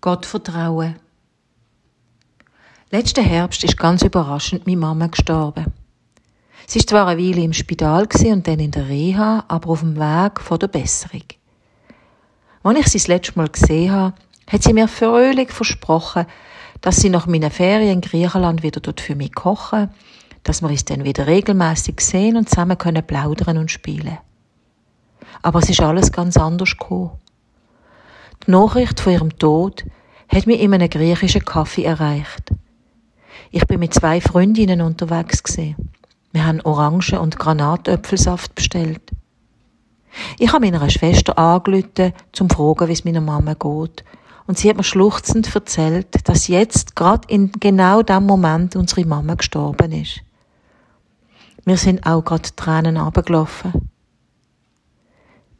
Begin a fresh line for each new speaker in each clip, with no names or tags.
Gott vertrauen. Letzten Herbst ist ganz überraschend meine Mama gestorben. Sie ist zwar eine Weile im Spital und dann in der Reha, aber auf dem Weg vor der Besserung. Als ich sie das letzte Mal gesehen habe, hat sie mir fröhlich versprochen, dass sie nach meinen Ferien in Griechenland wieder dort für mich kochen, dass wir uns dann wieder regelmäßig sehen und zusammen können plaudern und spielen. Aber es ist alles ganz anders gekommen. Die Nachricht von ihrem Tod hat mich in einem griechischen Kaffee erreicht. Ich bin mit zwei Freundinnen unterwegs gewesen. Wir haben Orangen- und Granatöpfelsaft bestellt. Ich habe meiner Schwester angerufen, zum fragen, wie es meiner Mama geht. Und sie hat mir schluchzend erzählt, dass jetzt, gerade in genau dem Moment, unsere Mama gestorben ist. Mir sind auch gerade Tränen abgelaufen.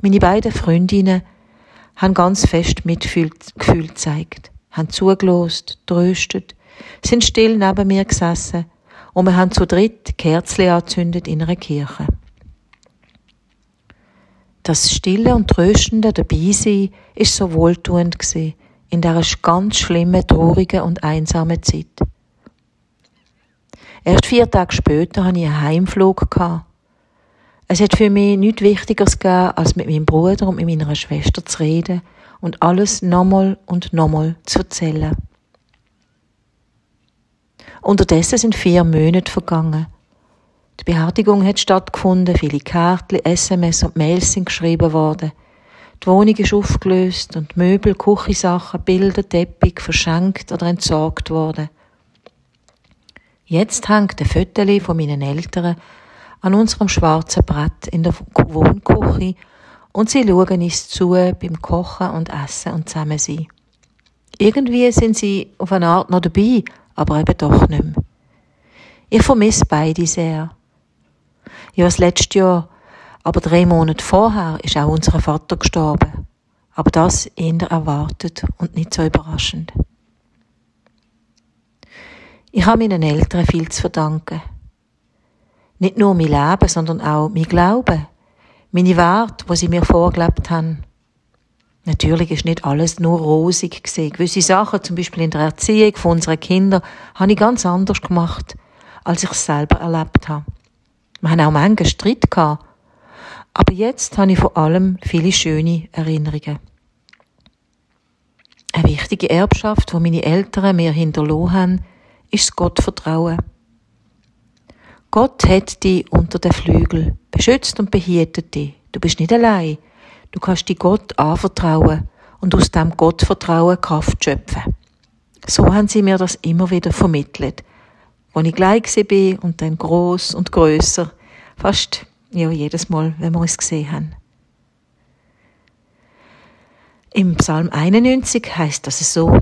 Meine beiden Freundinnen haben ganz fest Mitgefühl gezeigt, haben zugelost, tröstet, sind still neben mir gesessen und wir haben zu dritt Kerzen angezündet in einer Kirche. Das Stille und Tröstende Dabeisein ist so wohltuend gewesen, in dieser ganz schlimmen, traurigen und einsamen Zeit. Erst vier Tage später hatte ich einen Heimflug. Es hat für mich nichts Wichtigeres gegeben, als mit meinem Bruder und mit meiner Schwester zu reden und alles nochmal und nochmal zu erzählen. Unterdessen sind vier Monate vergangen. Die Beerdigung hat stattgefunden, viele Karten, SMS und Mails sind geschrieben worden. Die Wohnung ist aufgelöst und Möbel, Küchensachen, Bilder, Teppich verschenkt oder entsorgt worden. Jetzt hängt ein Foto von meinen Eltern an unserem schwarzen Brett in der Wohnküche und sie schauen uns zu beim Kochen und Essen und zusammen sein. Irgendwie sind sie auf eine Art noch dabei, aber eben doch nicht mehr. Ich vermisse beide sehr. Ja, das letzte Jahr, aber drei Monate vorher, ist auch unser Vater gestorben. Aber das eher erwartet und nicht so überraschend. Ich habe meinen Eltern viel zu verdanken. Nicht nur mein Leben, sondern auch mein Glauben, meine Werte, die sie mir vorgelebt haben. Natürlich ist nicht alles nur rosig gewesen. Gewisse Sachen, zum Beispiel in der Erziehung von unseren Kindern, habe ich ganz anders gemacht, als ich es selber erlebt habe. Wir haben auch manchen Streit gehabt. Aber jetzt habe ich vor allem viele schöne Erinnerungen. Eine wichtige Erbschaft, die meine Eltern mir hinterlassen haben, ist das Gottvertrauen. Gott hat dich unter den Flügel, beschützt und behütet dich. Du bist nicht allein. Du kannst dich Gott anvertrauen und aus dem Gottvertrauen Kraft schöpfen. So haben sie mir das immer wieder vermittelt. Als ich gleich war und dann groß und größer, fast ja, jedes Mal, wenn wir uns gesehen haben. Im Psalm 91 heißt das so: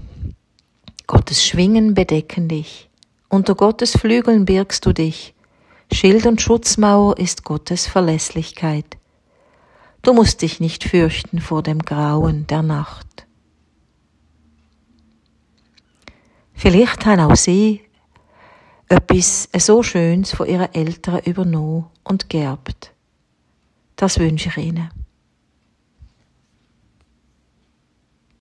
Gottes Schwingen bedecken dich. Unter Gottes Flügeln birgst du dich. Schild und Schutzmauer ist Gottes Verlässlichkeit. Du musst dich nicht fürchten vor dem Grauen der Nacht. Vielleicht haben auch Sie etwas so Schönes von Ihren Eltern übernommen und geerbt. Das wünsche ich Ihnen.